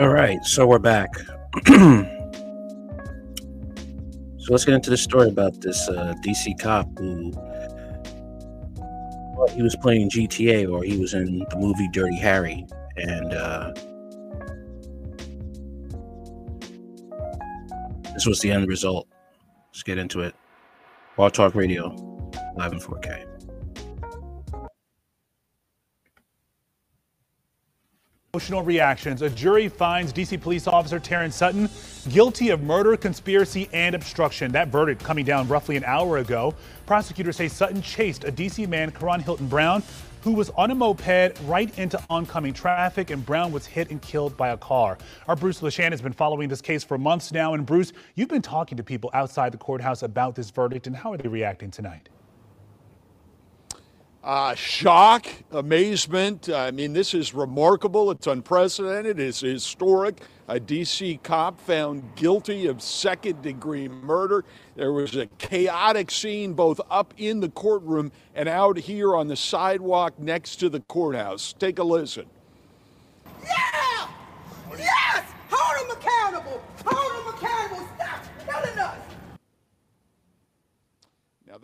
All right, so we're back. so let's get into the story about this uh, DC cop who well, he was playing GTA or he was in the movie Dirty Harry, and uh, this was the end result. Let's get into it. Raw Talk Radio, live in 4K. Emotional reactions. A jury finds DC police officer Terrence Sutton guilty of murder, conspiracy, and obstruction. That verdict coming down roughly an hour ago. Prosecutors say Sutton chased a DC man, Karon Hylton-Brown, who was on a moped right into oncoming traffic, and Brown was hit and killed by a car. Our Bruce Leshan has been following this case for months now. And Bruce, you've been talking to people outside the courthouse about this verdict, and how are they reacting tonight? Uh, shock, amazement. I mean, this is remarkable. It's unprecedented. It's historic. A DC cop found guilty of second degree murder. There was a chaotic scene both up in the courtroom and out here on the sidewalk next to the courthouse. Take a listen. Yeah! Yes! Hold them accountable! Hold them accountable! Stop killing us!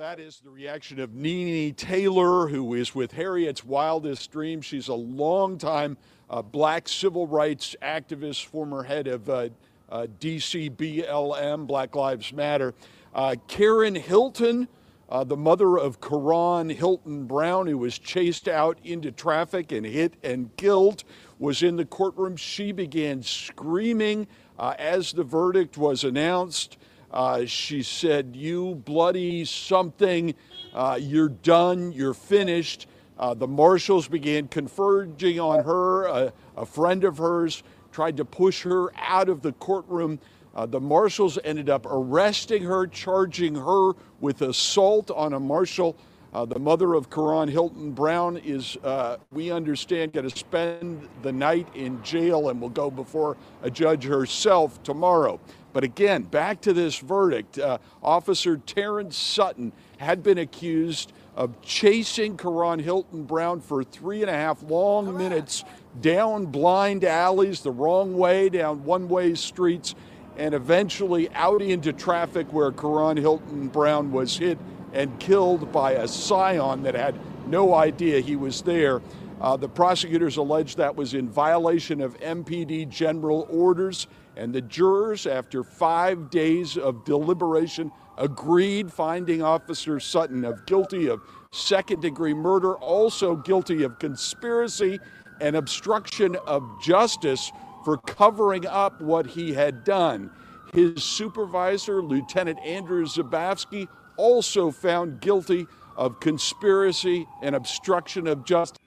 That is the reaction of Nee Nee Taylor, who is with Harriet's Wildest Dreams. She's a longtime uh, black civil rights activist, former head of uh, uh, DCBLM, Black Lives Matter. Uh, Karen Hylton, uh, the mother of Karon Hylton-Brown, who was chased out into traffic and hit and killed, was in the courtroom. She began screaming uh, as the verdict was announced. Uh, she said, You bloody something, uh, you're done, you're finished. Uh, the marshals began converging on her. A, a, friend of hers tried to push her out of the courtroom. Uh, the marshals ended up arresting her, charging her with assault on a marshal. Uh, the mother of Karon Hylton-Brown is, uh, we understand, going to spend the night in jail and will go before a judge herself tomorrow. But again, back to this verdict. Uh, Officer Terrence Sutton had been accused of chasing Karon Hylton-Brown for three and a half long minutes down blind alleys, the wrong way, down one way streets, and eventually out into traffic where Karon Hylton-Brown was hit and killed by a scion that had no idea he was there. Uh, the prosecutors allege that was in violation of MPD general orders and the jurors, after five days of deliberation, agreed finding Officer Sutton of guilty of second degree murder, also guilty of conspiracy and obstruction of justice for covering up what he had done. His supervisor, Lieutenant Andrew Zabavsky, also found guilty of conspiracy and obstruction of justice.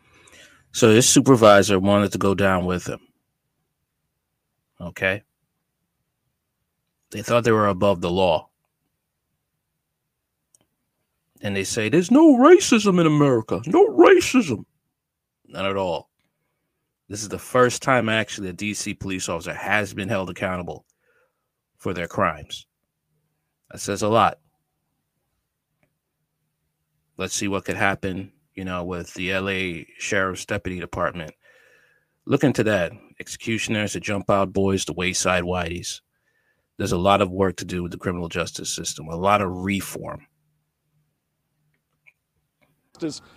So his supervisor wanted to go down with him. Okay. They thought they were above the law. And they say there's no racism in America. No racism. None at all. This is the first time actually a DC police officer has been held accountable for their crimes. That says a lot. Let's see what could happen, you know, with the LA Sheriff's Deputy Department. Look into that. Executioners, the jump out boys, the wayside whiteys there's a lot of work to do with the criminal justice system, a lot of reform.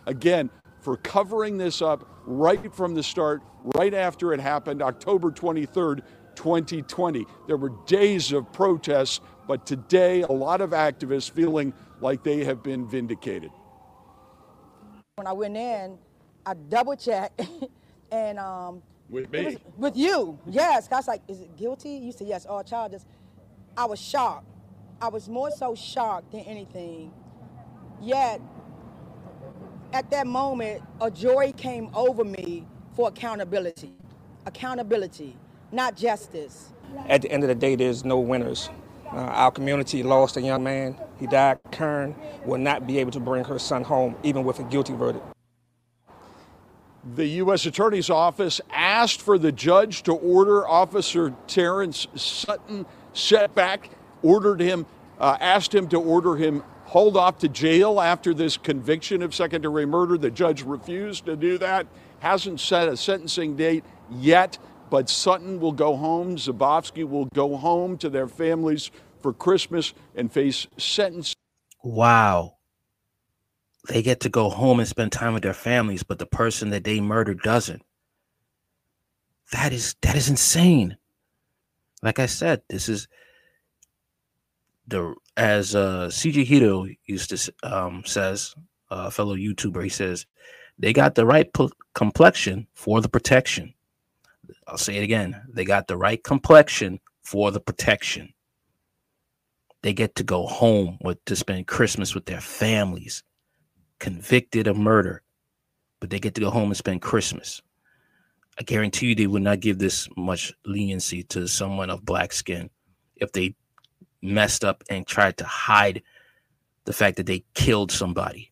Again, for covering this up right from the start, right after it happened, October 23rd, 2020. There were days of protests, but today, a lot of activists feeling like they have been vindicated. When I went in, I double checked and um, with me, with you, yes. I was like, "Is it guilty?" You said yes, all charges. I was shocked. I was more so shocked than anything. Yet, at that moment, a joy came over me for accountability. Accountability, not justice. At the end of the day, there's no winners. Uh, our community lost a young man. He died. Kern will not be able to bring her son home, even with a guilty verdict. The U.S. Attorney's Office asked for the judge to order Officer Terrence Sutton set back, ordered him, uh, asked him to order him hauled off to jail after this conviction of second degree murder. The judge refused to do that, hasn't set a sentencing date yet. but Sutton will go home. Zabavsky will go home to their families for Christmas and face sentence. Wow. They get to go home and spend time with their families, but the person that they murdered doesn't. That is that is insane. Like I said, this is the as uh CJ Hito used to um says, a uh, fellow YouTuber, he says, they got the right p- complexion for the protection. I'll say it again. They got the right complexion for the protection. They get to go home with to spend Christmas with their families, convicted of murder, but they get to go home and spend Christmas. I guarantee you they would not give this much leniency to someone of black skin if they messed up and tried to hide the fact that they killed somebody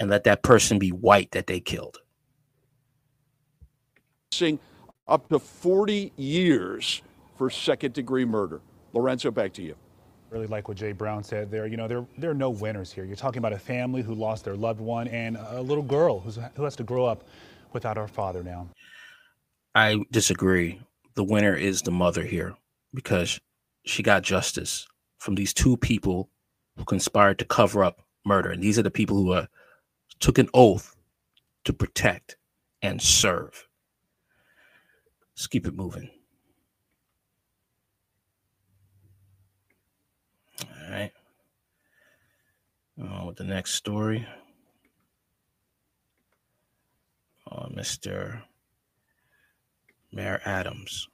and let that person be white that they killed. Up to 40 years for second degree murder. Lorenzo, back to you. Really like what Jay Brown said there. You know, there, there are no winners here. You're talking about a family who lost their loved one and a little girl who's, who has to grow up without her father now. I disagree. The winner is the mother here because she got justice from these two people who conspired to cover up murder. And these are the people who are, took an oath to protect and serve. Let's keep it moving. Right. On with the next story. Uh, Mr. Mayor Adams.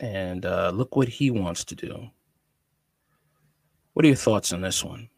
And uh, look what he wants to do. What are your thoughts on this one?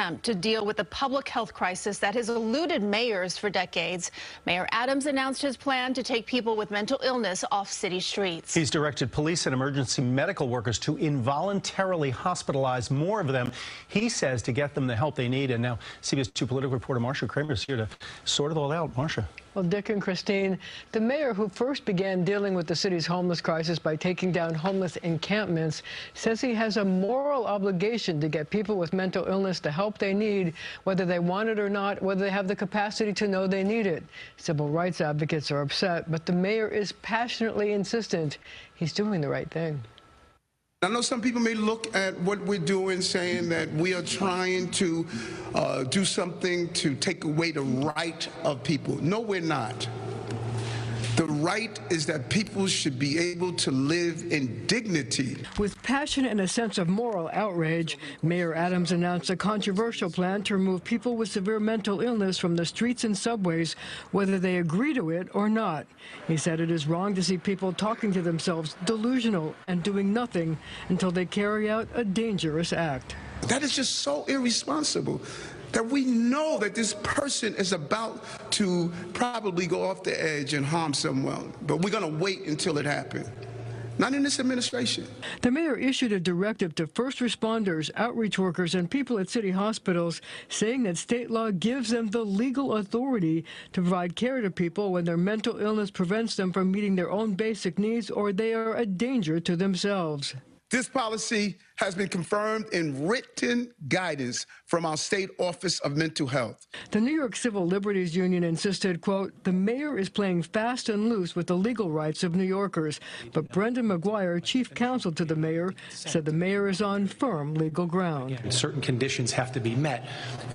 To deal with the public health crisis that has eluded mayors for decades. Mayor Adams announced his plan to take people with mental illness off city streets. He's directed police and emergency medical workers to involuntarily hospitalize more of them, he says, to get them the help they need. And now CBS 2 political reporter Marcia Kramer is here to sort it all out. Marcia. Well, Dick and Christine, the mayor who first began dealing with the city's homeless crisis by taking down homeless encampments says he has a moral obligation to get people with mental illness the help they need, whether they want it or not, whether they have the capacity to know they need it. Civil rights advocates are upset, but the mayor is passionately insistent he's doing the right thing. I know some people may look at what we're doing saying that we are trying to uh, do something to take away the right of people. No, we're not. The right is that people should be able to live in dignity. With passion and a sense of moral outrage, Mayor Adams announced a controversial plan to remove people with severe mental illness from the streets and subways, whether they agree to it or not. He said it is wrong to see people talking to themselves delusional and doing nothing until they carry out a dangerous act. That is just so irresponsible that we know that this person is about to probably go off the edge and harm someone, but we're going to wait until it happens. Not in this administration. The mayor issued a directive to first responders, outreach workers, and people at city hospitals saying that state law gives them the legal authority to provide care to people when their mental illness prevents them from meeting their own basic needs or they are a danger to themselves. This policy has been confirmed in written guidance from our state office of mental health. The New York Civil Liberties Union insisted, quote, the mayor is playing fast and loose with the legal rights of New Yorkers. But Brendan McGuire, chief counsel to the mayor, said the mayor is on firm legal ground. Certain conditions have to be met.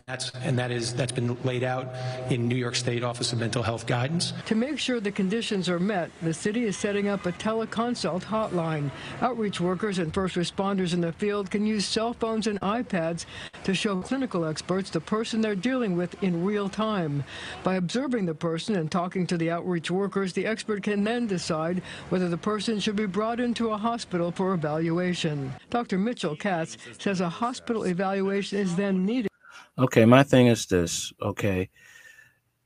That's, and that is, that's been laid out in New York State Office of Mental Health guidance. To make sure the conditions are met, the city is setting up a teleconsult hotline. Outreach workers and first responders in the field can use cell phones and iPads to show clinical experts the person they're dealing with in real time. By observing the person and talking to the outreach workers, the expert can then decide whether the person should be brought into a hospital for evaluation. Dr. Mitchell Katz says a hospital evaluation is then needed. Okay, my thing is this, okay.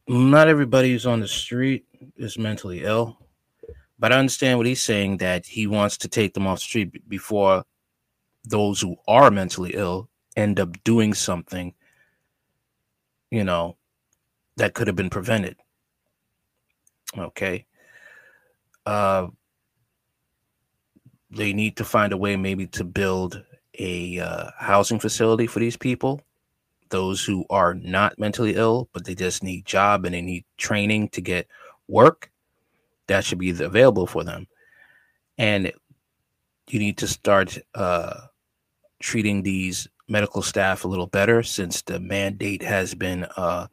Not everybody who's on the street is mentally ill. But I understand what he's saying that he wants to take them off the street before those who are mentally ill end up doing something, you know, that could have been prevented. Okay. Uh, they need to find a way maybe to build a uh, housing facility for these people those who are not mentally ill but they just need job and they need training to get work that should be available for them and you need to start uh, treating these medical staff a little better since the mandate has been uh,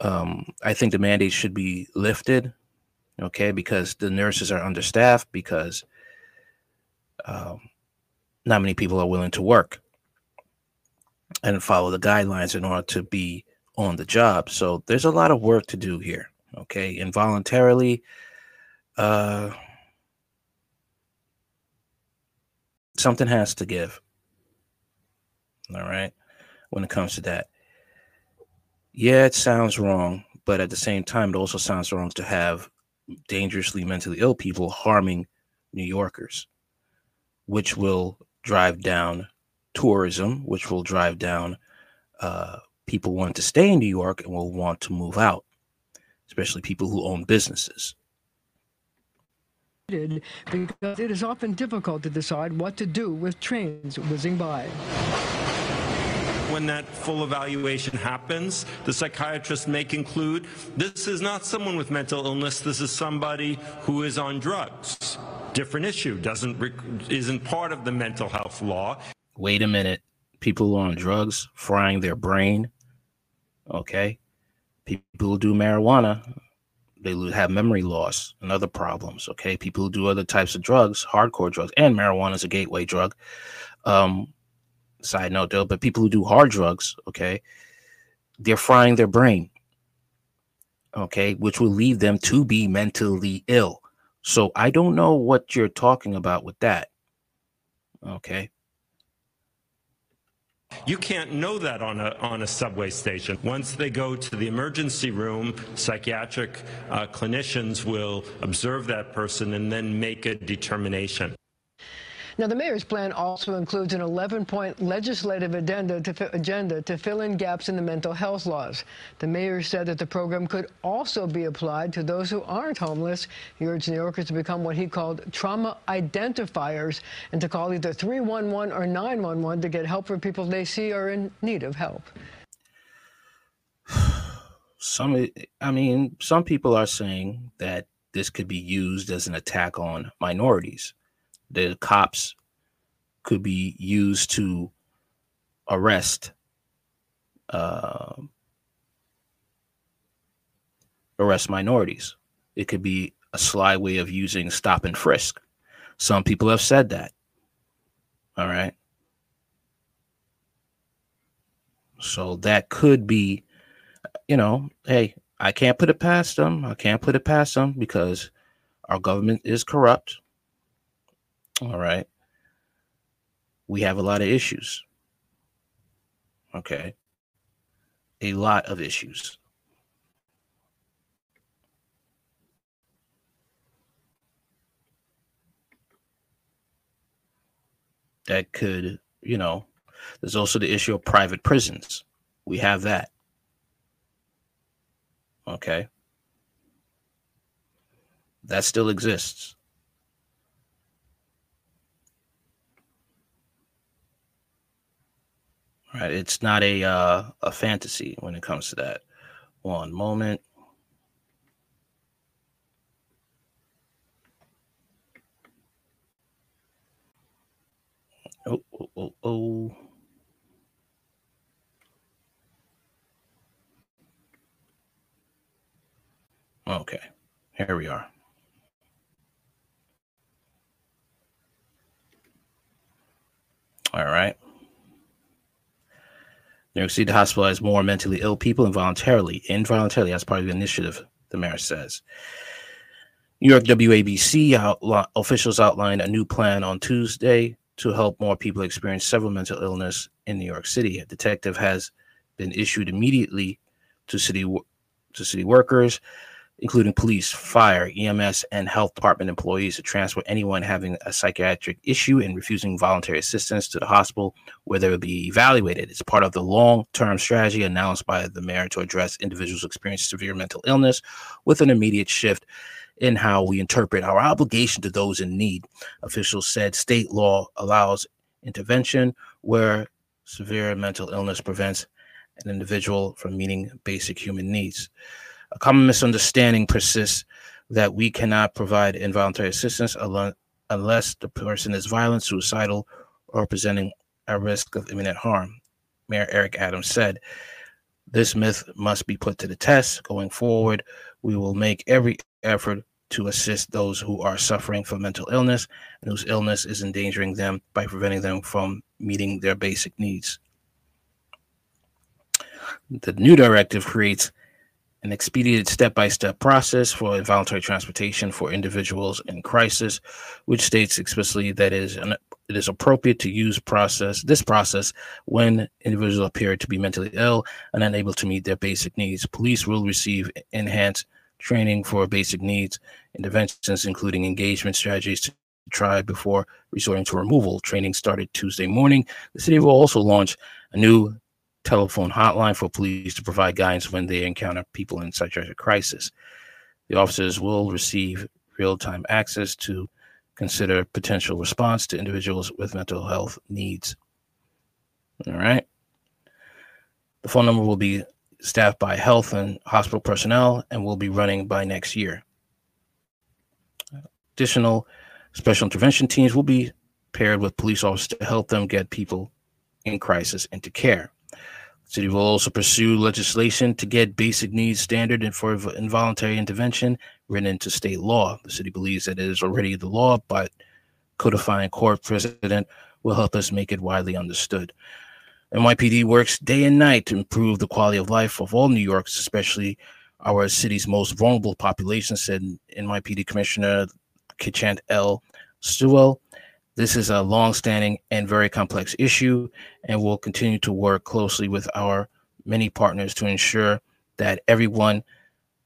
um, i think the mandate should be lifted okay because the nurses are understaffed because um, not many people are willing to work and follow the guidelines in order to be on the job. So there's a lot of work to do here okay? Involuntarily uh something has to give. All right? When it comes to that. Yeah it sounds wrong but at the same time it also sounds wrong to have dangerously mentally ill people harming New Yorkers, which will drive down tourism, which will drive down uh, people wanting to stay in New York and will want to move out, especially people who own businesses. Because it is often difficult to decide what to do with trains whizzing by when that full evaluation happens, the psychiatrist may conclude this is not someone with mental illness, this is somebody who is on drugs. Different issue, doesn't isn't part of the mental health law. Wait a minute. People who are on drugs, frying their brain. Okay. People who do marijuana, they have memory loss and other problems. Okay. People who do other types of drugs, hardcore drugs, and marijuana is a gateway drug. Um, side note though, but people who do hard drugs, okay, they're frying their brain, okay, which will lead them to be mentally ill. So I don't know what you're talking about with that. Okay. You can't know that on a, on a subway station. Once they go to the emergency room, psychiatric uh, clinicians will observe that person and then make a determination. Now, the mayor's plan also includes an 11-point legislative agenda to, agenda to fill in gaps in the mental health laws. The mayor said that the program could also be applied to those who aren't homeless. He urged New Yorkers to become what he called trauma identifiers and to call either 311 or 911 to get help for people they see are in need of help. Some, I mean, some people are saying that this could be used as an attack on minorities the cops could be used to arrest uh, arrest minorities. It could be a sly way of using stop and frisk. Some people have said that. All right. So that could be, you know, hey, I can't put it past them. I can't put it past them because our government is corrupt. All right. We have a lot of issues. Okay. A lot of issues. That could, you know, there's also the issue of private prisons. We have that. Okay. That still exists. Right? It's not a uh, a fantasy when it comes to that. One moment. Oh, oh, oh, oh. Okay, here we are. All right. New York City to hospitalize more mentally ill people involuntarily, involuntarily as part of the initiative, the mayor says. New York WABC outla- officials outlined a new plan on Tuesday to help more people experience several mental illness in New York City. A detective has been issued immediately to city to city workers including police, fire, EMS, and health department employees to transfer anyone having a psychiatric issue and refusing voluntary assistance to the hospital where they will be evaluated. It's part of the long term strategy announced by the mayor to address individuals experiencing severe mental illness with an immediate shift in how we interpret our obligation to those in need. Officials said state law allows intervention where severe mental illness prevents an individual from meeting basic human needs. A common misunderstanding persists that we cannot provide involuntary assistance unless the person is violent, suicidal, or presenting a risk of imminent harm. Mayor Eric Adams said, This myth must be put to the test. Going forward, we will make every effort to assist those who are suffering from mental illness and whose illness is endangering them by preventing them from meeting their basic needs. The new directive creates an expedited step by step process for involuntary transportation for individuals in crisis, which states explicitly that it is, an, it is appropriate to use process this process when individuals appear to be mentally ill and unable to meet their basic needs. Police will receive enhanced training for basic needs interventions, including engagement strategies to try before resorting to removal. Training started Tuesday morning. The city will also launch a new telephone hotline for police to provide guidance when they encounter people in such a crisis. The officers will receive real time access to consider potential response to individuals with mental health needs. All right. The phone number will be staffed by health and hospital personnel and will be running by next year. Additional special intervention teams will be paired with police officers to help them get people in crisis into care. City will also pursue legislation to get basic needs standard and for involuntary intervention written into state law. The city believes that it is already the law, but codifying court precedent will help us make it widely understood. NYPD works day and night to improve the quality of life of all New Yorkers, especially our city's most vulnerable population, said NYPD Commissioner Keechant L. Sewell. This is a long-standing and very complex issue, and we'll continue to work closely with our many partners to ensure that everyone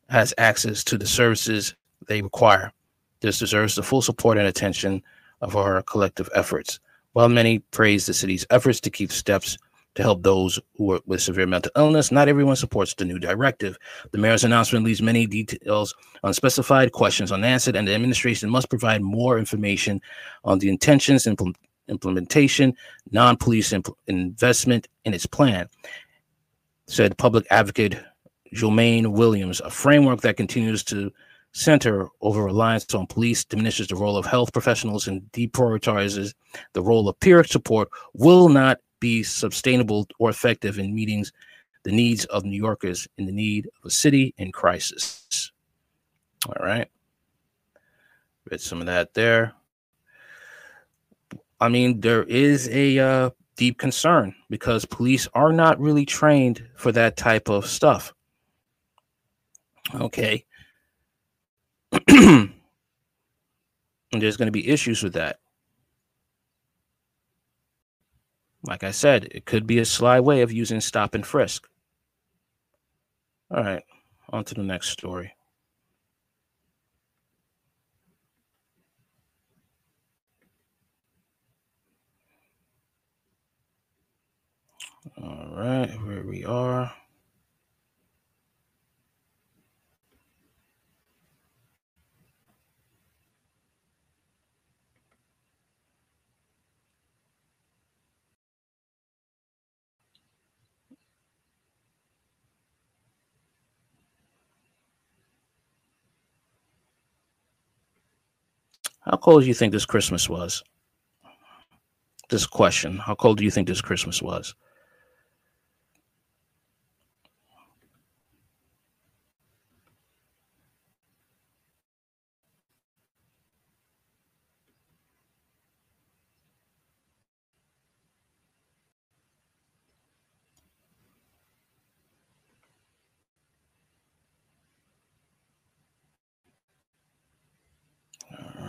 has access to the services they require. This deserves the full support and attention of our collective efforts. While many praise the city's efforts to keep steps to help those who are with severe mental illness. Not everyone supports the new directive. The mayor's announcement leaves many details unspecified, questions unanswered, and the administration must provide more information on the intentions impl- implementation, non police imp- investment in its plan, said public advocate Jumaane Williams. A framework that continues to center over reliance on police diminishes the role of health professionals and deprioritizes the role of peer support will not be sustainable or effective in meeting the needs of New Yorkers in the need of a city in crisis. All right. Read some of that there. I mean, there is a uh, deep concern because police are not really trained for that type of stuff. Okay. and there's going to be issues with that. Like I said, it could be a sly way of using stop and frisk. All right, on to the next story. All right, where we are. How cold do you think this Christmas was? This question. How cold do you think this Christmas was?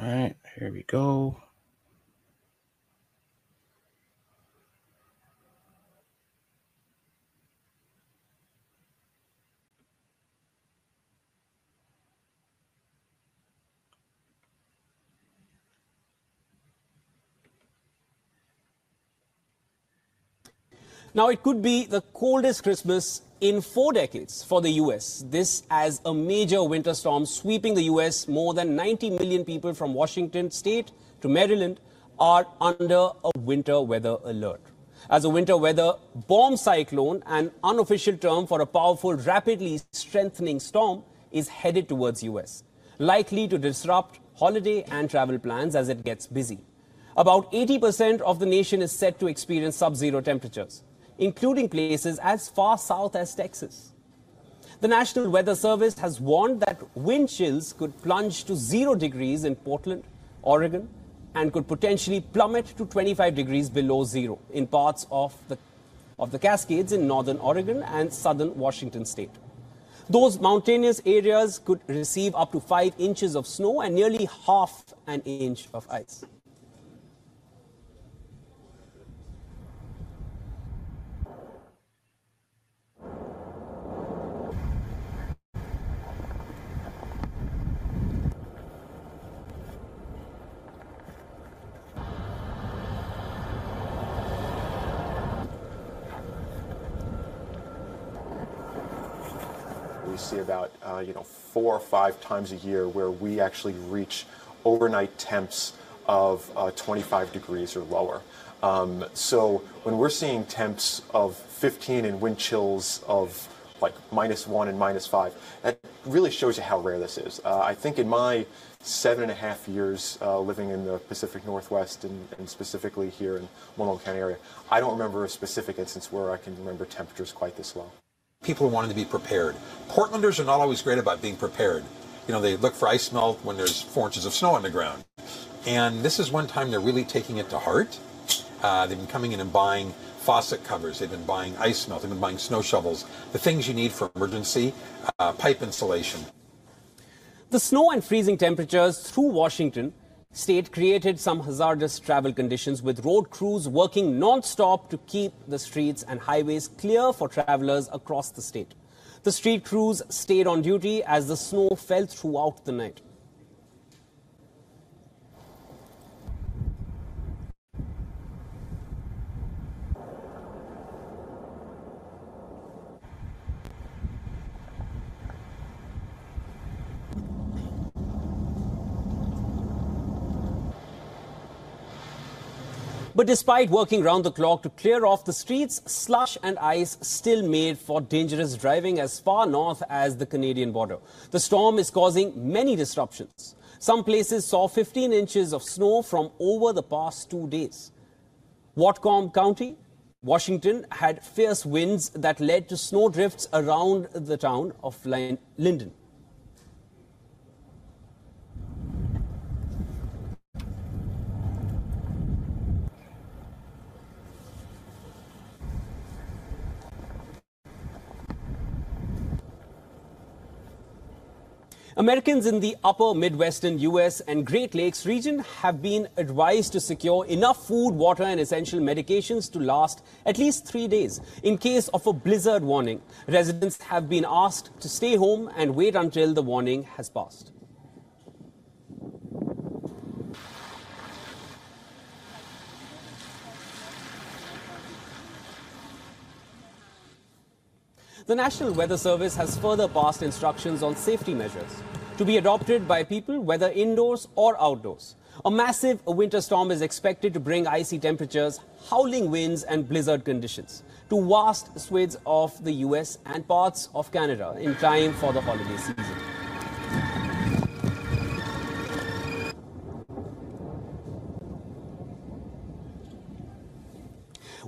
right, here we go. Now, it could be the coldest Christmas in four decades for the US. This as a major winter storm sweeping the US. More than 90 million people from Washington state to Maryland are under a winter weather alert. As a winter weather bomb cyclone, an unofficial term for a powerful, rapidly strengthening storm, is headed towards US, likely to disrupt holiday and travel plans as it gets busy. About 80% of the nation is set to experience sub-zero temperatures including places as far south as Texas. The National Weather Service has warned that wind chills could plunge to zero degrees in Portland, Oregon, and could potentially plummet to 25 degrees below zero in parts of the, of the Cascades in northern Oregon and southern Washington state. Those mountainous areas could receive up to 5 inches of snow and nearly half an inch of ice. see about you know four or five times a year where we actually reach overnight temps of uh, 25 degrees or lower. Um, so when we're seeing temps of 15 and wind chills of like minus one and minus five, that really shows you how rare this is. Uh, I think in my seven and a half years uh, living in the Pacific Northwest and, and, specifically here in Multnomah County area, I don't remember a specific instance where I can remember temperatures quite this low people are wanting to be prepared. Portlanders are not always great about being prepared. You know, they look for ice melt when there's four inches of snow on the ground. And this is one time they're really taking it to heart. Uh, they've been coming in and buying faucet covers. They've been buying ice melt. They've been buying snow shovels. The things you need for emergency uh, pipe insulation. The snow and freezing temperatures through Washington state created some hazardous travel conditions with road crews working non-stop to keep the streets and highways clear for travelers across the state. The street crews stayed on duty as the snow fell throughout the night. But despite working round the clock to clear off the streets, slush and ice still made for dangerous driving as far north as the Canadian border. The storm is causing many disruptions. Some places saw 15 inches of snow from over the past two days. Whatcom County, Washington had fierce winds that led to snow drifts around the town of Lynden. Americans in the upper Midwestern US and Great Lakes region have been advised to secure enough food, water, and essential medications to last at least three days. In case of a blizzard warning, residents have been asked to stay home and wait until the warning has passed. The National Weather Service has further passed instructions on safety measures to be adopted by people whether indoors or outdoors. A massive winter storm is expected to bring icy temperatures, howling winds and blizzard conditions to vast swathes of the US and parts of Canada in time for the holiday season.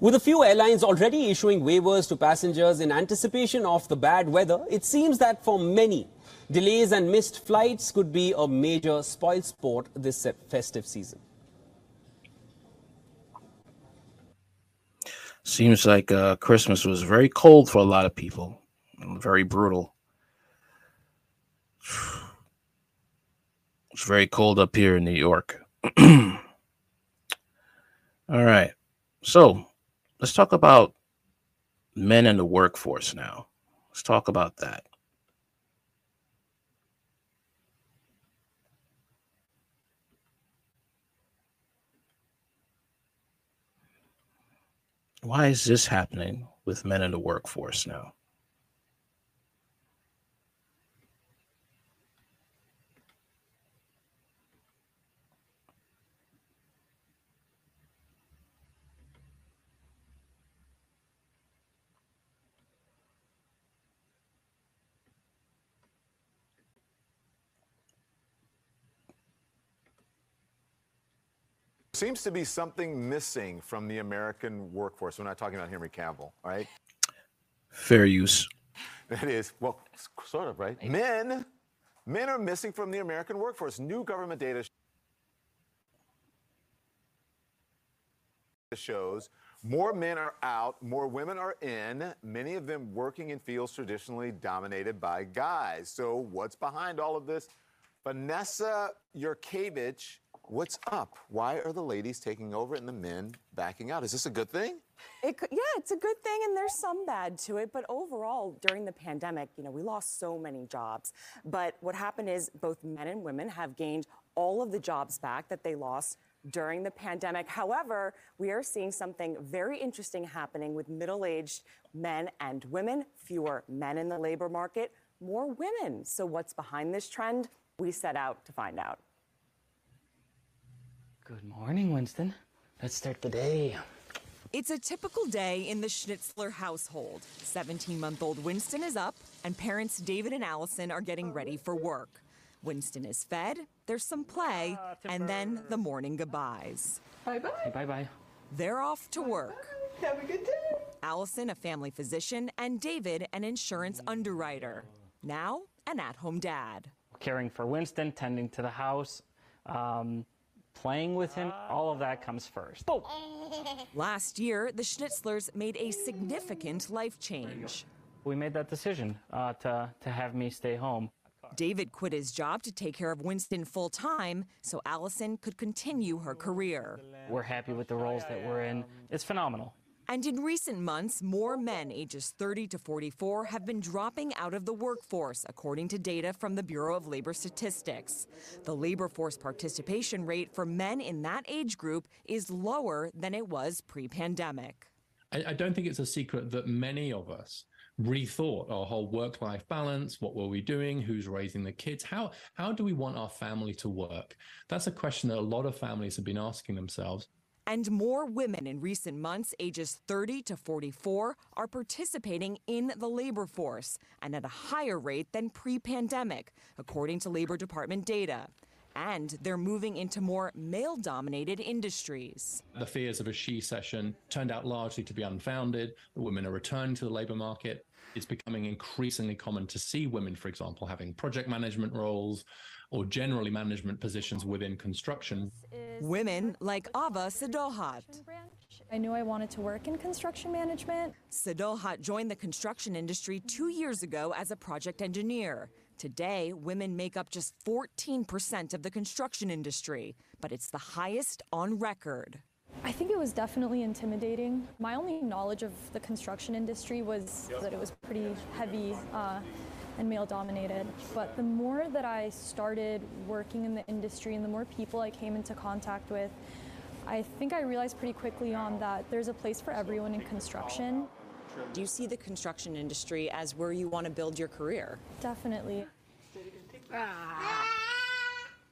With a few airlines already issuing waivers to passengers in anticipation of the bad weather, it seems that for many, delays and missed flights could be a major spoil sport this festive season. Seems like uh, Christmas was very cold for a lot of people, very brutal. It's very cold up here in New York. All right. So, let's talk about men in the workforce now. Let's talk about that. Why is this happening with men in the workforce now? Seems to be something missing from the American workforce. We're not talking about Henry Cavill, all right? Fair use. It is, well, sort of, right? Men, men are missing from the American workforce. New government data shows more men are out, more women are in, many of them working in fields traditionally dominated by guys. So, what's behind all of this? Vanessa Yurkevich, what's up? Why are the ladies taking over and the men backing out? Is this a good thing? It, could- yeah, it's a good thing, and there's some bad to it. But overall, during the pandemic, you know, we lost so many jobs. But what happened is both men and women have gained all of the jobs back that they lost during the pandemic. However, we are seeing something very interesting happening with middle-aged men and women. Fewer men in the labor market, more women. So, what's behind this trend? We set out to find out. Good morning, Winston. Let's start the day. It's a typical day in the Schnitzler household. 17 month old Winston is up, and parents David and Allison are getting ready for work. Winston is fed, there's some play, and then the morning goodbyes. Bye bye. Hey, bye bye. They're off to work. Have a good day. Allison, a family physician, and David, an insurance underwriter. Now, an at home dad. Caring for Winston, tending to the house, um, playing with him, all of that comes first. Last year, the Schnitzlers made a significant life change. We made that decision uh, to, to have me stay home. David quit his job to take care of Winston full time so Allison could continue her career. We're happy with the roles that we're in. It's phenomenal. And in recent months, more men ages 30 to 44 have been dropping out of the workforce, according to data from the Bureau of Labor Statistics. The labor force participation rate for men in that age group is lower than it was pre pandemic. I, don't think it's a secret that many of us rethought our whole work-life balance. What were we doing? Who's raising the kids? How how do we want our family to work? That's a question that a lot of families have been asking themselves. And more women in recent months, ages 30 to 44, are participating in the labor force and at a higher rate than pre pandemic, according to Labor Department data. And they're moving into more male dominated industries. The fears of a she session turned out largely to be unfounded. The women are returning to the labor market. It's becoming increasingly common to see women, for example, having project management roles or generally management positions within construction. Women like Ava Sadohat. I knew I wanted to work in construction management. Sadohat joined the construction industry two years ago as a project engineer. Today, women make up just 14% of the construction industry, but it's the highest on record. I think it was definitely intimidating. My only knowledge of the construction industry was that it was pretty heavy uh, and male dominated. But the more that I started working in the industry and the more people I came into contact with, I think I realized pretty quickly on that there's a place for everyone in construction. Do you see the construction industry as where you want to build your career? Definitely.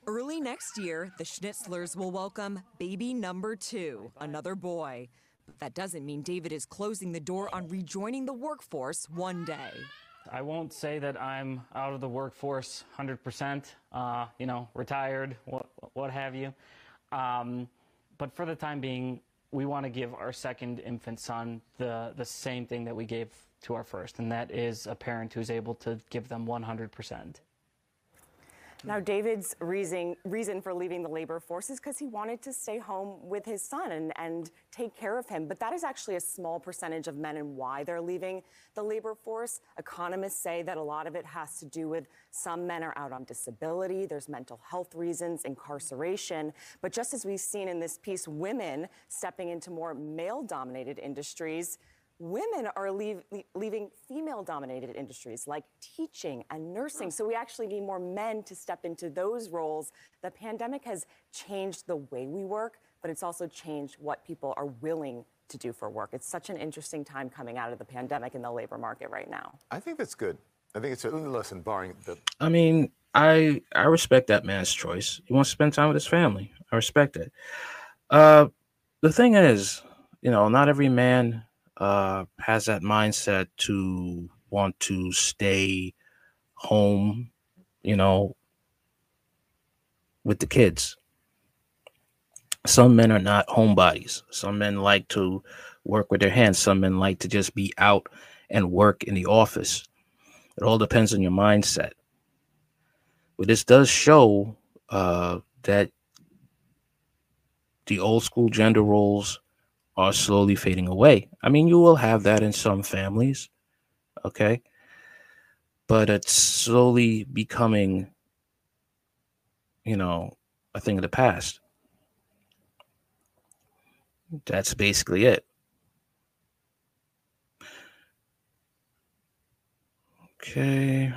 Early next year, the Schnitzlers will welcome baby number two, another boy. But that doesn't mean David is closing the door on rejoining the workforce one day. I won't say that I'm out of the workforce 100%, uh, you know, retired, what, what have you. Um, but for the time being, we want to give our second infant son the, the same thing that we gave to our first, and that is a parent who's able to give them 100%. Now, David's reason, reason for leaving the labor force is because he wanted to stay home with his son and, and take care of him. But that is actually a small percentage of men and why they're leaving the labor force. Economists say that a lot of it has to do with some men are out on disability, there's mental health reasons, incarceration. But just as we've seen in this piece, women stepping into more male dominated industries women are leave, leaving female dominated industries like teaching and nursing. So we actually need more men to step into those roles. The pandemic has changed the way we work, but it's also changed what people are willing to do for work. It's such an interesting time coming out of the pandemic in the labor market right now. I think that's good. I think it's a listen, barring the I mean, I I respect that man's choice. He wants to spend time with his family. I respect it. Uh, the thing is, you know, not every man uh, has that mindset to want to stay home, you know, with the kids. some men are not homebodies. Some men like to work with their hands. Some men like to just be out and work in the office. It all depends on your mindset. But this does show uh, that the old school gender roles are slowly fading away. I mean, you will have that in some families, okay? But it's slowly becoming, you know, a thing of the past. That's basically it. Okay.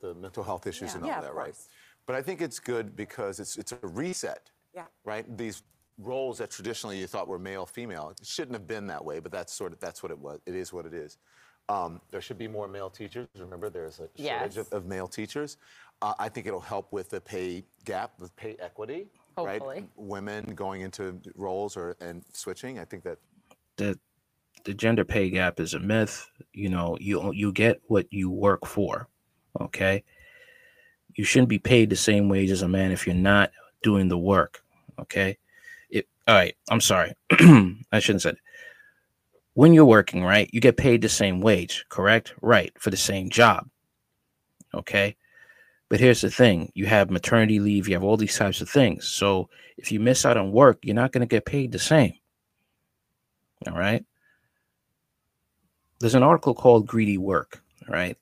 The mental health issues Yeah. and all Yeah, that, right? But I think it's good because it's it's a reset. Yeah. Right? These roles that traditionally you thought were male female it shouldn't have been that way, but that's sort of that's what it was. It is what it is. Um, there should be more male teachers. Remember, there's a shortage Yes. of, of male teachers. Uh, I think it'll help with the pay gap, with pay equity. Hopefully. Right? Women going into roles or and switching. I think that the the gender pay gap is a myth. You know, you you get what you work for. Okay. You shouldn't be paid the same wage as a man if you're not doing the work. Okay. It, all right. I'm sorry. I shouldn't said. When you're working, right, you get paid the same wage, correct? Right, for the same job. Okay. But here's the thing you have maternity leave, you have all these types of things. So if you miss out on work, you're not going to get paid the same. All right. There's an article called Greedy Work, right?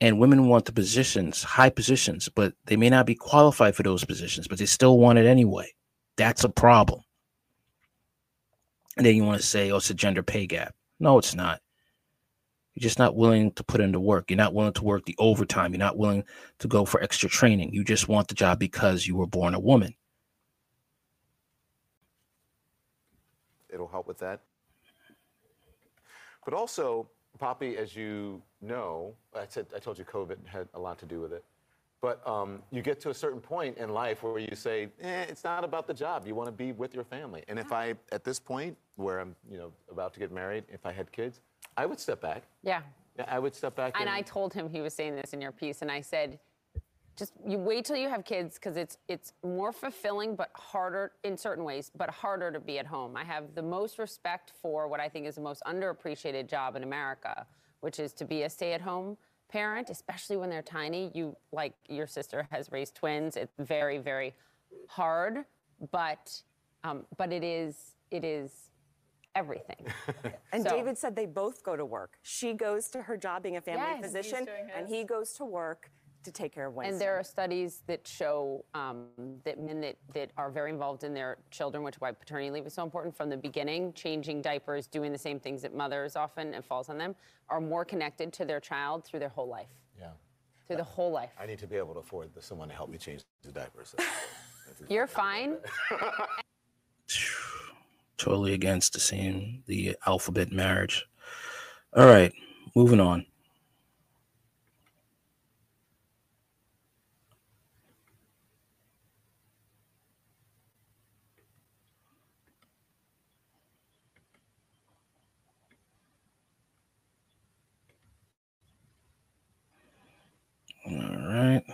And women want the positions, high positions, but they may not be qualified for those positions, but they still want it anyway. That's a problem. And then you want to say, oh, it's a gender pay gap. No, it's not. You're just not willing to put in the work. You're not willing to work the overtime. You're not willing to go for extra training. You just want the job because you were born a woman. it'll help with that. But also, Poppy, as you know, I said I told you COVID had a lot to do with it. But um, you get to a certain point in life where you say, eh, it's not about the job. You want to be with your family. And if I, at this point where I'm, you know, about to get married, if I had kids, I would step back. Yeah. Yeah, I would step back. And I told him he was saying this in your piece, and I said, just you wait till you have kids because it's it's more fulfilling but harder in certain ways, but harder to be at home. I have the most respect for what I think is the most underappreciated job in America, which is to be a stay-at-home parent, especially when they're tiny. You like your sister has raised twins. It's very very hard, but um, but it is it is everything. And So- David said they both go to work. She goes to her job being a family Yes, physician, and he goes to work to take care of Winston. And there are studies that show um, that men that, that are very involved in their children, which is why paternity leave is so important from the beginning, changing diapers, doing the same things that mothers often, and falls on them, are more connected to their child through their whole life. Yeah. Through the whole life. I need to be able to afford someone to help me change the diapers. You're fine. Totally against the same the alphabet marriage. All right, moving on. All right.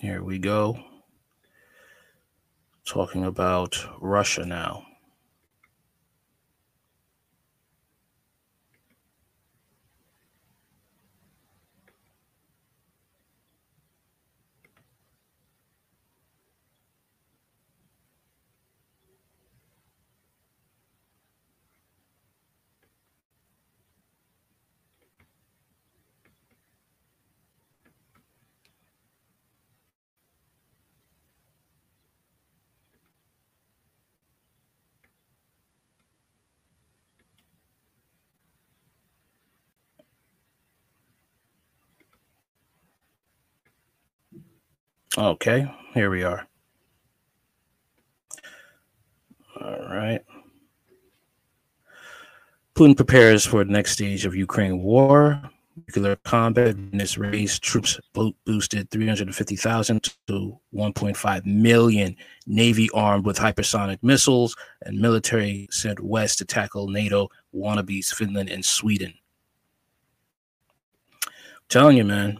Here we go. Talking about Russia now. Okay, here we are. All right. Putin prepares for the next stage of Ukraine war. nuclear combat units raised, troops bo- boosted 350,000 to 1.5 million, Navy armed with hypersonic missiles, and military sent west to tackle NATO wannabes, Finland and Sweden. I'm telling you, man,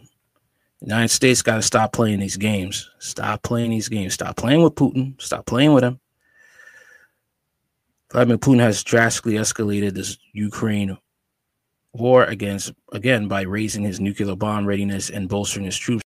United States got to stop playing these games. Stop playing these games. Stop playing with Putin. Stop playing with him. Vladimir Putin has drastically escalated this Ukraine war against again by raising his nuclear bomb readiness and bolstering his troops.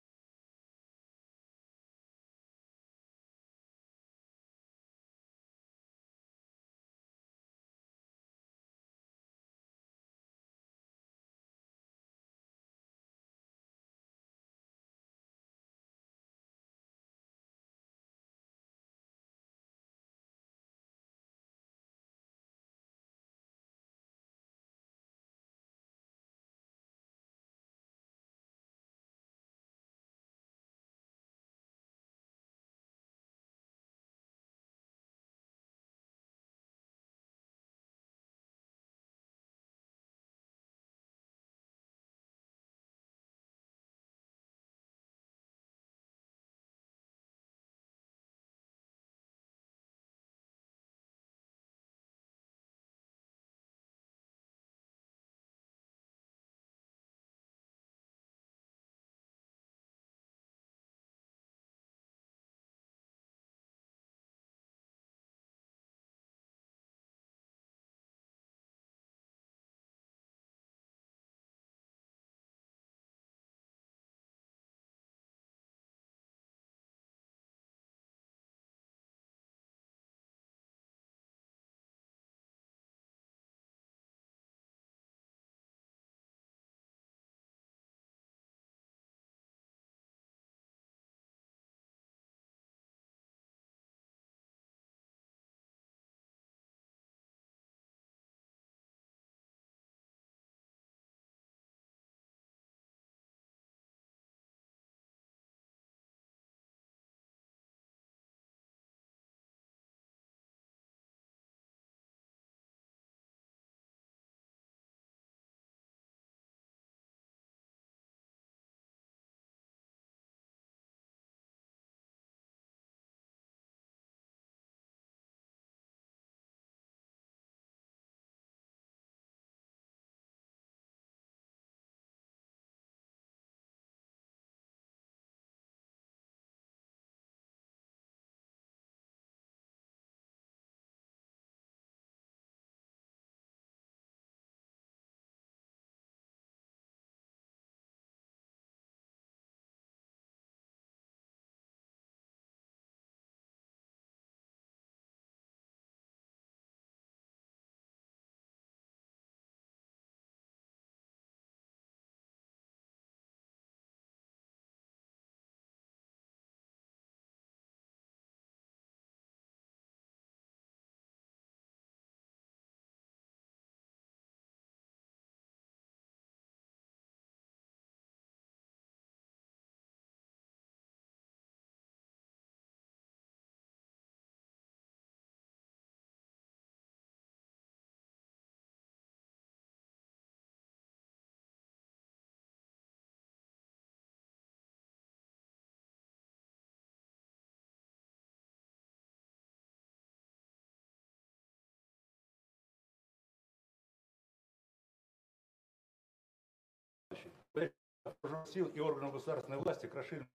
Сил и органов государственной власти к расширению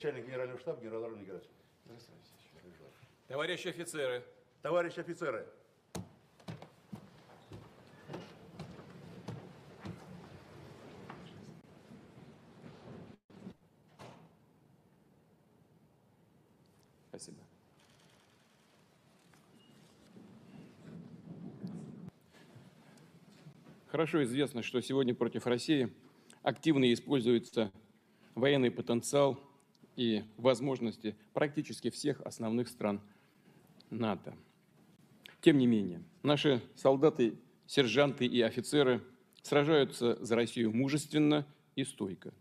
начальник генерального штаба генерал Арон Герасимов. Товарищи офицеры. Товарищи офицеры. Хорошо известно, что сегодня против России активно используется военный потенциал и возможности практически всех основных стран НАТО. Тем не менее, наши солдаты, сержанты и офицеры сражаются за Россию мужественно и стойко.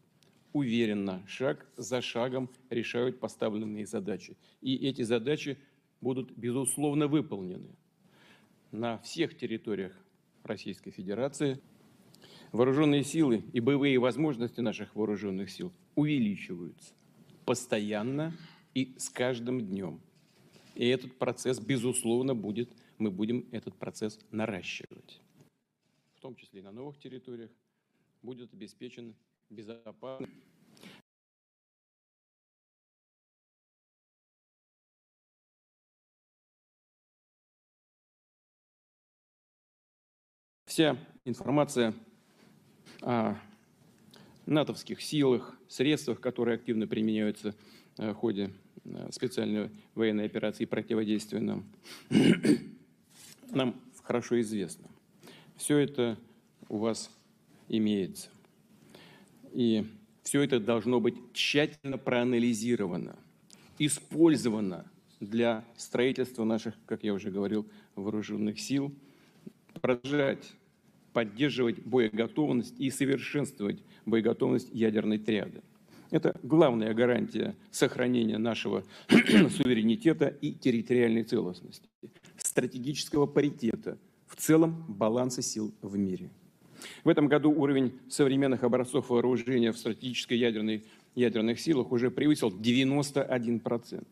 уверенно, шаг за шагом решают поставленные задачи. И эти задачи будут, безусловно, выполнены на всех территориях Российской Федерации. Вооруженные силы и боевые возможности наших вооруженных сил увеличиваются постоянно и с каждым днем. И этот процесс, безусловно, будет, мы будем этот процесс наращивать. В том числе и на новых территориях будет обеспечен безопасный Вся информация о натовских силах, средствах, которые активно применяются э, в ходе э, специальной военной операции противодействия нам, нам хорошо известно. Все это у вас имеется. И все это должно быть тщательно проанализировано, использовано для строительства наших, как я уже говорил, вооруженных сил, продолжать поддерживать боеготовность и совершенствовать боеготовность ядерной триады. Это главная гарантия сохранения нашего суверенитета и территориальной целостности, стратегического паритета, в целом баланса сил в мире. В этом году уровень современных образцов вооружения в стратегической ядерной, ядерных силах уже превысил 91%.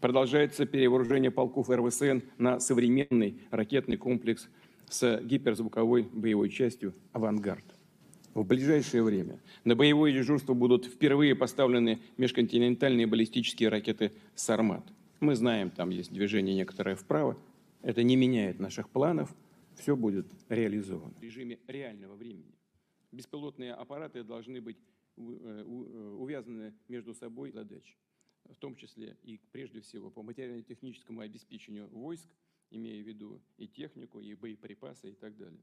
Продолжается перевооружение полков РВСН на современный ракетный комплекс с гиперзвуковой боевой частью «Авангард». В ближайшее время на боевое дежурство будут впервые поставлены межконтинентальные баллистические ракеты «Сармат». Мы знаем, там есть движение некоторое вправо. Это не меняет наших планов. Все будет реализовано в режиме реального времени. Беспилотные аппараты должны быть э, э, увязаны между собой задачи, в том числе и прежде всего по материально-техническому обеспечению войск, имея в виду и технику, и боеприпасы и так далее.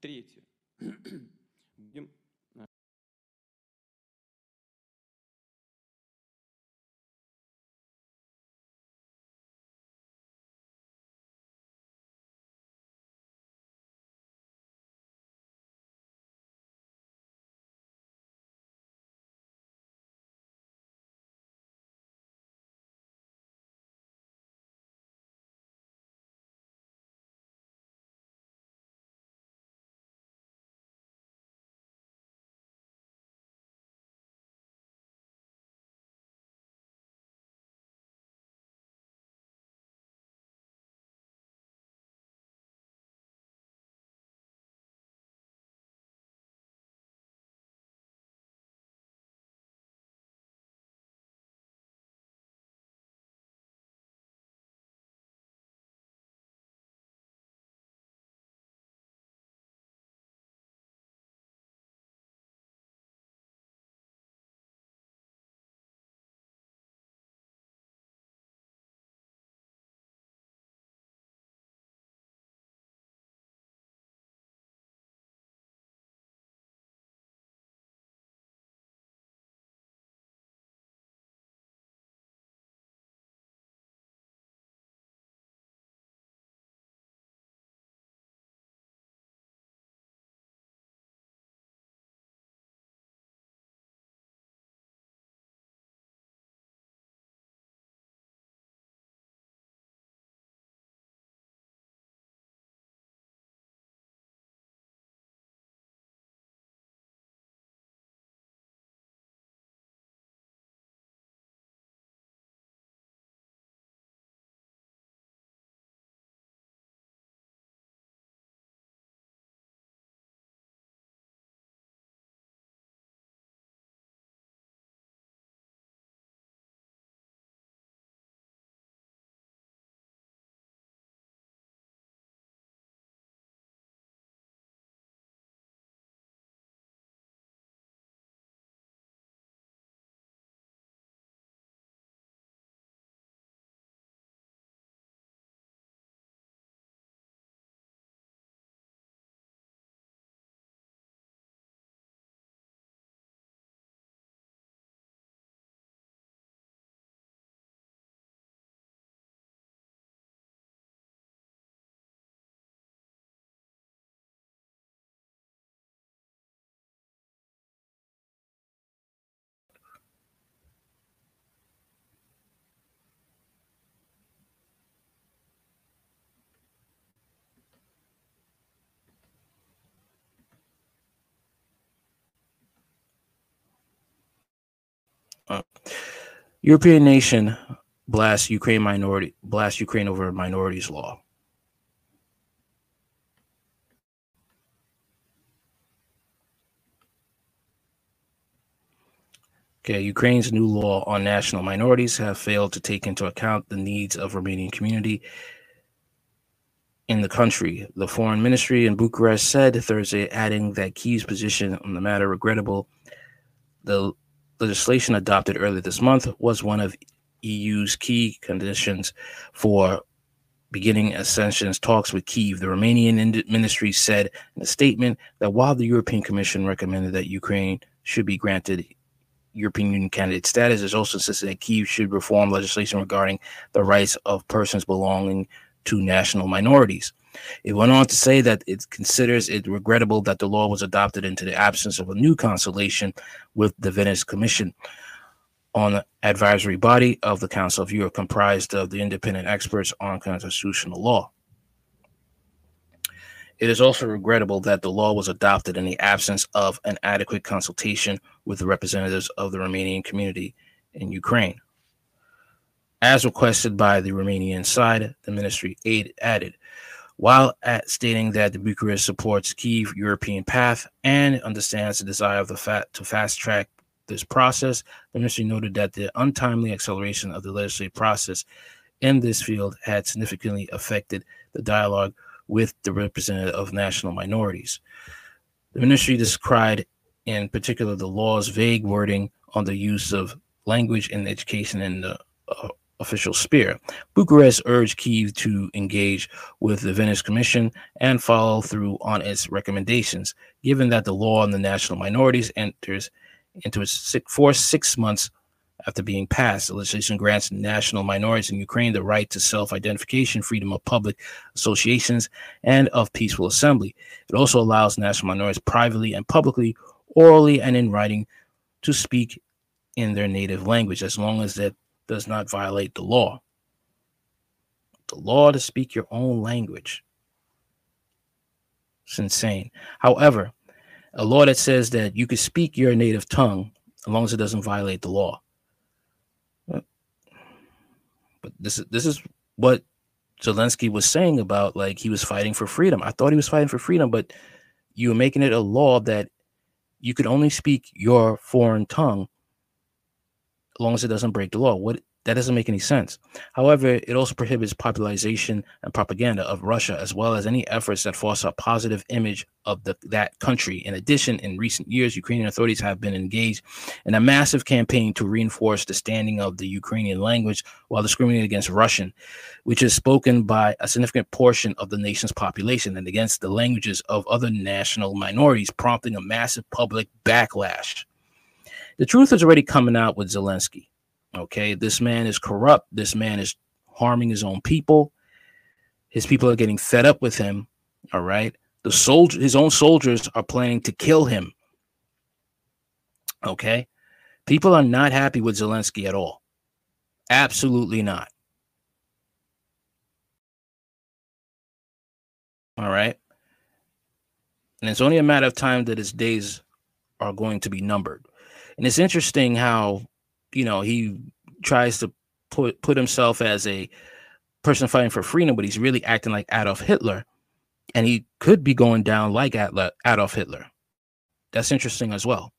Третье. Будем Uh, European nation blasts Ukraine minority blasts Ukraine over minorities law. Okay, Ukraine's new law on national minorities have failed to take into account the needs of Romanian community in the country. The foreign ministry in Bucharest said Thursday, adding that Kyiv's position on the matter regrettable. The legislation adopted earlier this month was one of EU's key conditions for beginning accession talks with Kiev. The Romanian ministry said in a statement that while the European Commission recommended that Ukraine should be granted European Union candidate status, it also insisted that Kiev should reform legislation regarding the rights of persons belonging to national minorities. It went on to say that it considers it regrettable that the law was adopted into the absence of a new consultation with the Venice Commission on the advisory body of the Council of Europe, comprised of the independent experts on constitutional law. It is also regrettable that the law was adopted in the absence of an adequate consultation with the representatives of the Romanian community in Ukraine. As requested by the Romanian side, the ministry aid added, while at stating that the Bucharest supports Kiev European path and understands the desire of the FAT to fast track this process, the ministry noted that the untimely acceleration of the legislative process in this field had significantly affected the dialogue with the representative of national minorities. The ministry described in particular the law's vague wording on the use of language in education in the uh, official sphere. Bucharest urged Kiev to engage with the Venice Commission and follow through on its recommendations, given that the law on the national minorities enters into its six, four six months after being passed. The legislation grants national minorities in Ukraine the right to self identification, freedom of public associations, and of peaceful assembly. It also allows national minorities privately and publicly, orally and in writing, to speak in their native language as long as that does not violate the law. The law to speak your own language. It's insane. However, a law that says that you can speak your native tongue as long as it doesn't violate the law. But this is this is what Zelensky was saying about like he was fighting for freedom. I thought he was fighting for freedom, but you were making it a law that you could only speak your foreign tongue long as it doesn't break the law. What that doesn't make any sense. However, it also prohibits popularization and propaganda of Russia, as well as any efforts that foster a positive image of the, that country. In addition, in recent years, Ukrainian authorities have been engaged in a massive campaign to reinforce the standing of the Ukrainian language while discriminating against Russian, which is spoken by a significant portion of the nation's population, and against the languages of other national minorities, prompting a massive public backlash. The truth is already coming out with Zelensky. Okay, this man is corrupt. This man is harming his own people. His people are getting fed up with him. All right. The soldier, his own soldiers are planning to kill him. Okay. People are not happy with Zelensky at all. Absolutely not. All right. And it's only a matter of time that his days are going to be numbered. And it's interesting how you know, he tries to put put himself as a person fighting for freedom, but he's really acting like Adolf Hitler, and he could be going down like Adolf Hitler. That's interesting as well.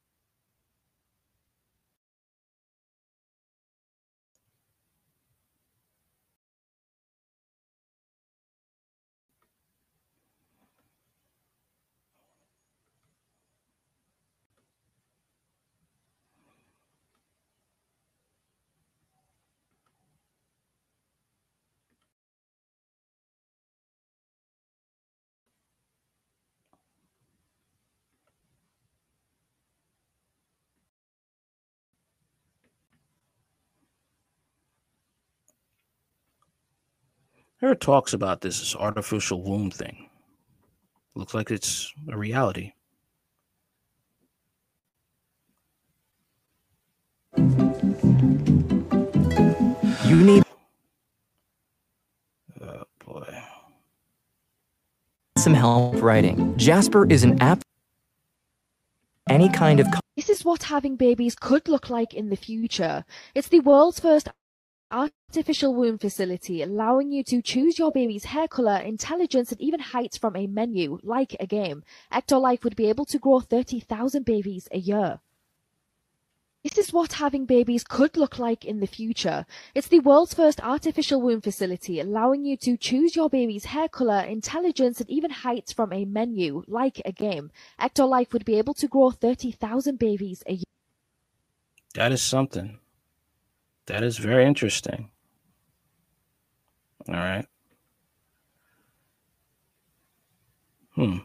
There talks about this, this artificial womb thing. Looks like it's a reality. You need. Oh boy. Some help writing. Jasper is an app any kind of This is what having babies could look like in the future. It's the world's first artificial womb facility, allowing you to choose your baby's hair color, intelligence, and even height from a menu, like a game. Ectolife would be able to grow 30,000 babies a year. This is what having babies could look like in the future. It's the world's first artificial womb facility, allowing you to choose your baby's hair color, intelligence, and even height from a menu, like a game. Ectolife would be able to grow 30,000 babies a year. That is something. That is very interesting. All right. Hmm.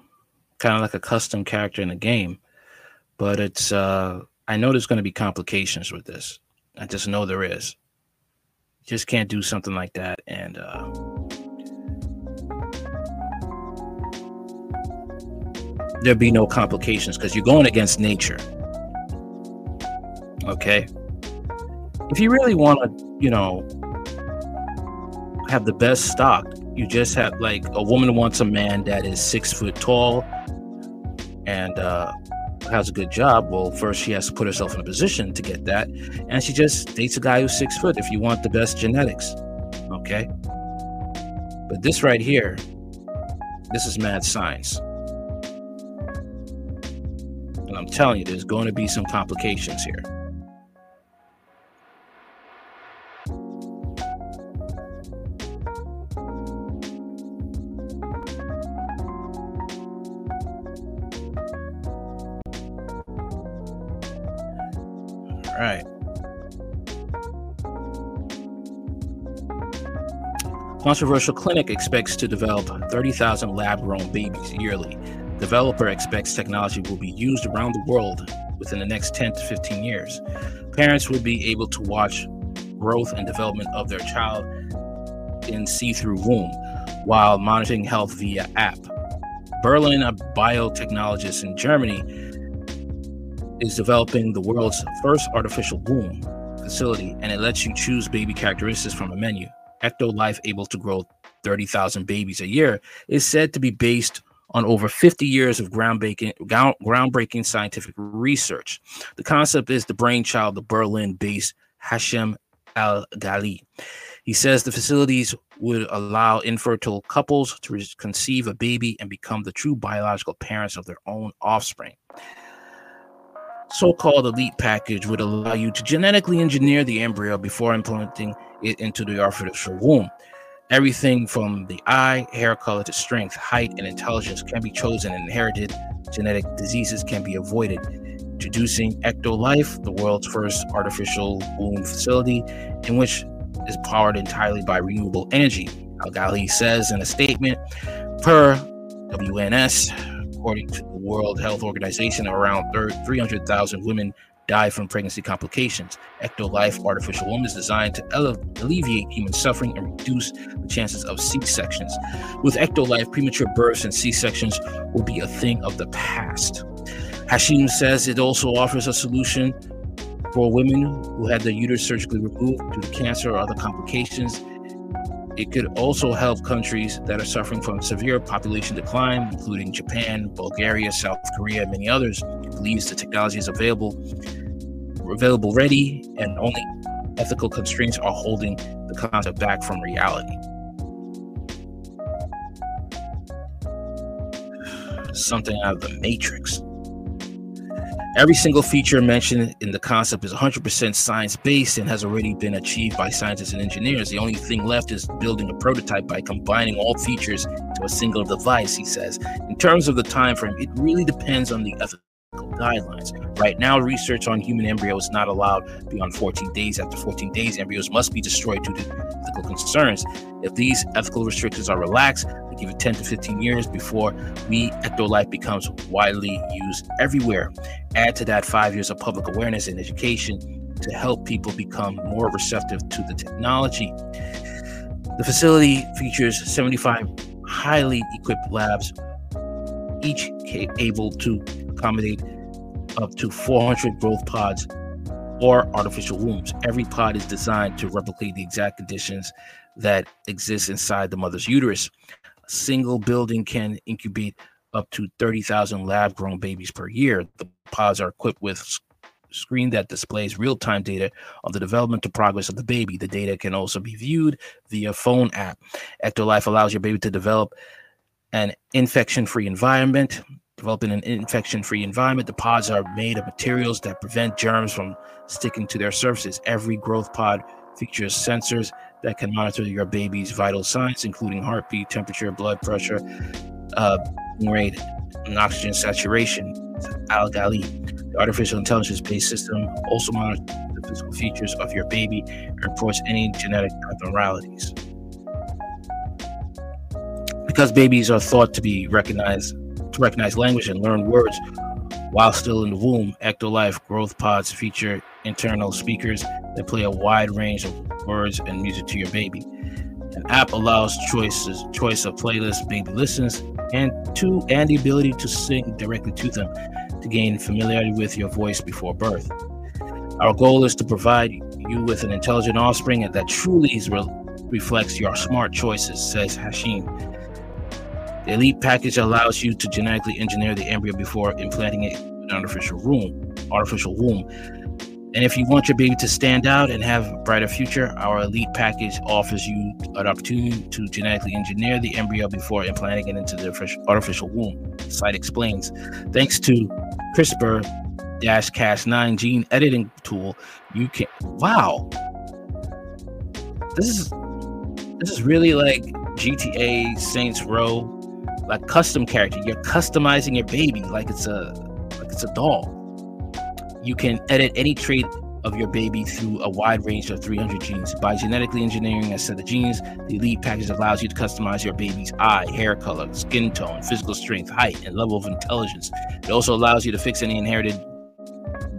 Kind of like a custom character in a game, but it's uh I know there's going to be complications with this. I just know there is. Just can't do something like that and uh there'd be no complications because you're going against nature. Okay. If you really want to, you know, have the best stock, you just have like a woman wants a man that is six foot tall and uh, has a good job. Well, first she has to put herself in a position to get that, and she just dates a guy who's six foot. If you want the best genetics, okay. But this right here, this is mad science. And I'm telling you, there's going to be some complications here. Controversial clinic expects to develop 30,000 lab grown babies yearly. Developer expects technology will be used around the world within the next 10 to 15 years. Parents will be able to watch growth and development of their child in see through womb while monitoring health via app. Berlin, a biotechnologist in Germany, is developing the world's first artificial womb facility, and it lets you choose baby characteristics from a menu. Ecto Life, able to grow 30,000 babies a year, is said to be based on over 50 years of groundbreaking, groundbreaking scientific research. The concept is the brainchild of Berlin based Hashem Al Ghali. He says the facilities would allow infertile couples to conceive a baby and become the true biological parents of their own offspring so-called elite package would allow you to genetically engineer the embryo before implanting it into the artificial womb. Everything from the eye, hair color to strength, height, and intelligence can be chosen and inherited. Genetic diseases can be avoided. Introducing Ecto Life, the world's first artificial womb facility, in which is powered entirely by renewable energy. Al-Ghaili says in a statement, per WNS, according to World Health Organization, around 300,000 women die from pregnancy complications. Ectolife Artificial Womb is designed to ele- alleviate human suffering and reduce the chances of C sections. With Ectolife, premature births and C sections will be a thing of the past. Hashem says it also offers a solution for women who had their uterus surgically removed due to cancer or other complications it could also help countries that are suffering from severe population decline, including Japan, Bulgaria, South Korea, and many others. It believes the technology is available, available ready, and only ethical constraints are holding the concept back from reality. Something out of the Matrix. Every single feature mentioned in the concept is 100% science based and has already been achieved by scientists and engineers. The only thing left is building a prototype by combining all features to a single device, he says. In terms of the time frame, it really depends on the guidelines. Right now, research on human embryos is not allowed beyond 14 days. After 14 days, embryos must be destroyed due to ethical concerns. If these ethical restrictions are relaxed, give it 10 to 15 years before we Ectolife becomes widely used everywhere. Add to that five years of public awareness and education to help people become more receptive to the technology. The facility features 75 highly equipped labs, each able to accommodate up to 400 growth pods or artificial wombs. Every pod is designed to replicate the exact conditions that exist inside the mother's uterus. A single building can incubate up to 30,000 lab grown babies per year. The pods are equipped with screen that displays real-time data on the developmental progress of the baby. The data can also be viewed via phone app. Ectolife allows your baby to develop an infection-free environment. Developing an infection-free environment, the pods are made of materials that prevent germs from sticking to their surfaces. Every growth pod features sensors that can monitor your baby's vital signs, including heartbeat, temperature, blood pressure, uh, rate, and oxygen saturation. Algali, the artificial intelligence-based system, also monitors the physical features of your baby and reports any genetic abnormalities. Because babies are thought to be recognized to recognize language and learn words while still in the womb, Ectolife growth pods feature internal speakers that play a wide range of words and music to your baby. An app allows choices, choice of playlists baby listens, and to and the ability to sing directly to them to gain familiarity with your voice before birth. Our goal is to provide you with an intelligent offspring that truly re- reflects your smart choices, says Hashem. The Elite package allows you to genetically engineer the embryo before implanting it in an artificial womb. Artificial womb. And if you want your baby to stand out and have a brighter future, our Elite package offers you an opportunity to genetically engineer the embryo before implanting it into the artificial- womb. The site explains. Thanks to CRISPR Cas9 gene editing tool, you can. Wow, this is this is really like GTA Saints Row, like custom character. You're customizing your baby like it's a like it's a doll. You can edit any trait of your baby through a wide range of 300 genes. By genetically engineering a set of genes, the Elite package allows you to customize your baby's eye, hair color, skin tone, physical strength, height, and level of intelligence. It also allows you to fix any inherited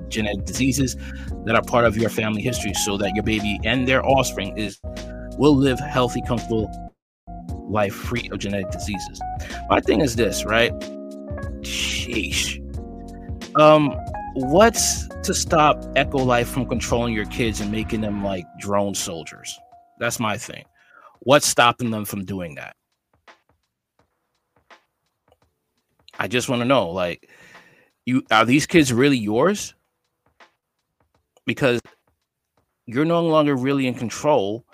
genetic diseases that are part of your family history so that your baby and their offspring is will live healthy, comfortable life free of genetic diseases. My thing is this, right? Sheesh. Um, what's to stop Ecto Life from controlling your kids and making them like drone soldiers? That's my thing. What's stopping them from doing that? I just want to know, like, you are these kids really yours? Because you're no longer really in control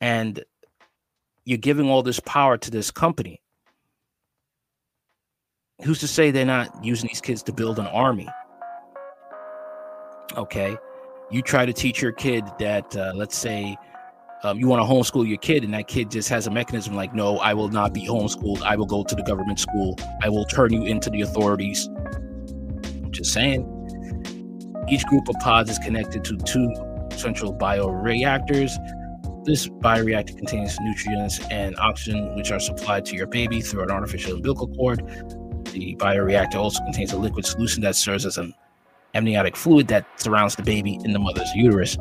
and you're giving all this power to this company. Who's to say they're not using these kids to build an army? Okay. You try to teach your kid that, uh, let's say, um, you want to homeschool your kid, and that kid just has a mechanism like, no, I will not be homeschooled. I will go to the government school. I will turn you into the authorities. I'm just saying. Each group of pods is connected to two central bioreactors. This bioreactor contains nutrients and oxygen, which are supplied to your baby through an artificial umbilical cord. The bioreactor also contains a liquid solution that serves as an amniotic fluid that surrounds the baby in the mother's uterus.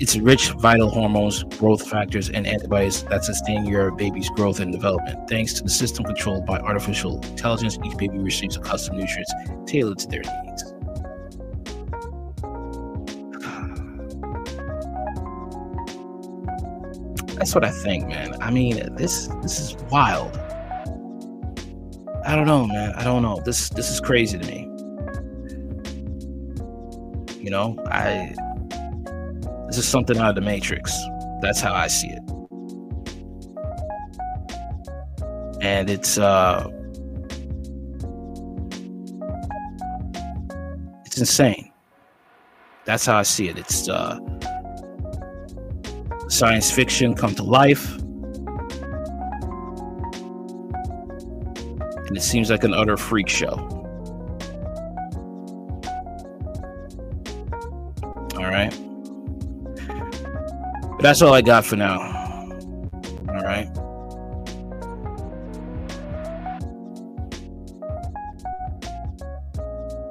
It's rich vital hormones, growth factors, and antibodies that sustain your baby's growth and development. Thanks to the system controlled by artificial intelligence, each baby receives a custom nutrients tailored to their needs. That's what I think, man. I mean, this this is wild. I don't know, man. I don't know. This this is crazy to me. You know, I this is something out of the matrix. That's how I see it. And it's uh it's insane. That's how I see it. It's uh science fiction come to life. And it seems like an utter freak show. All right. But that's all I got for now. All right.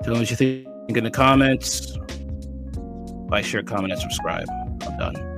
Tell me what you think in the comments. Like, share, comment, and subscribe. I'm done.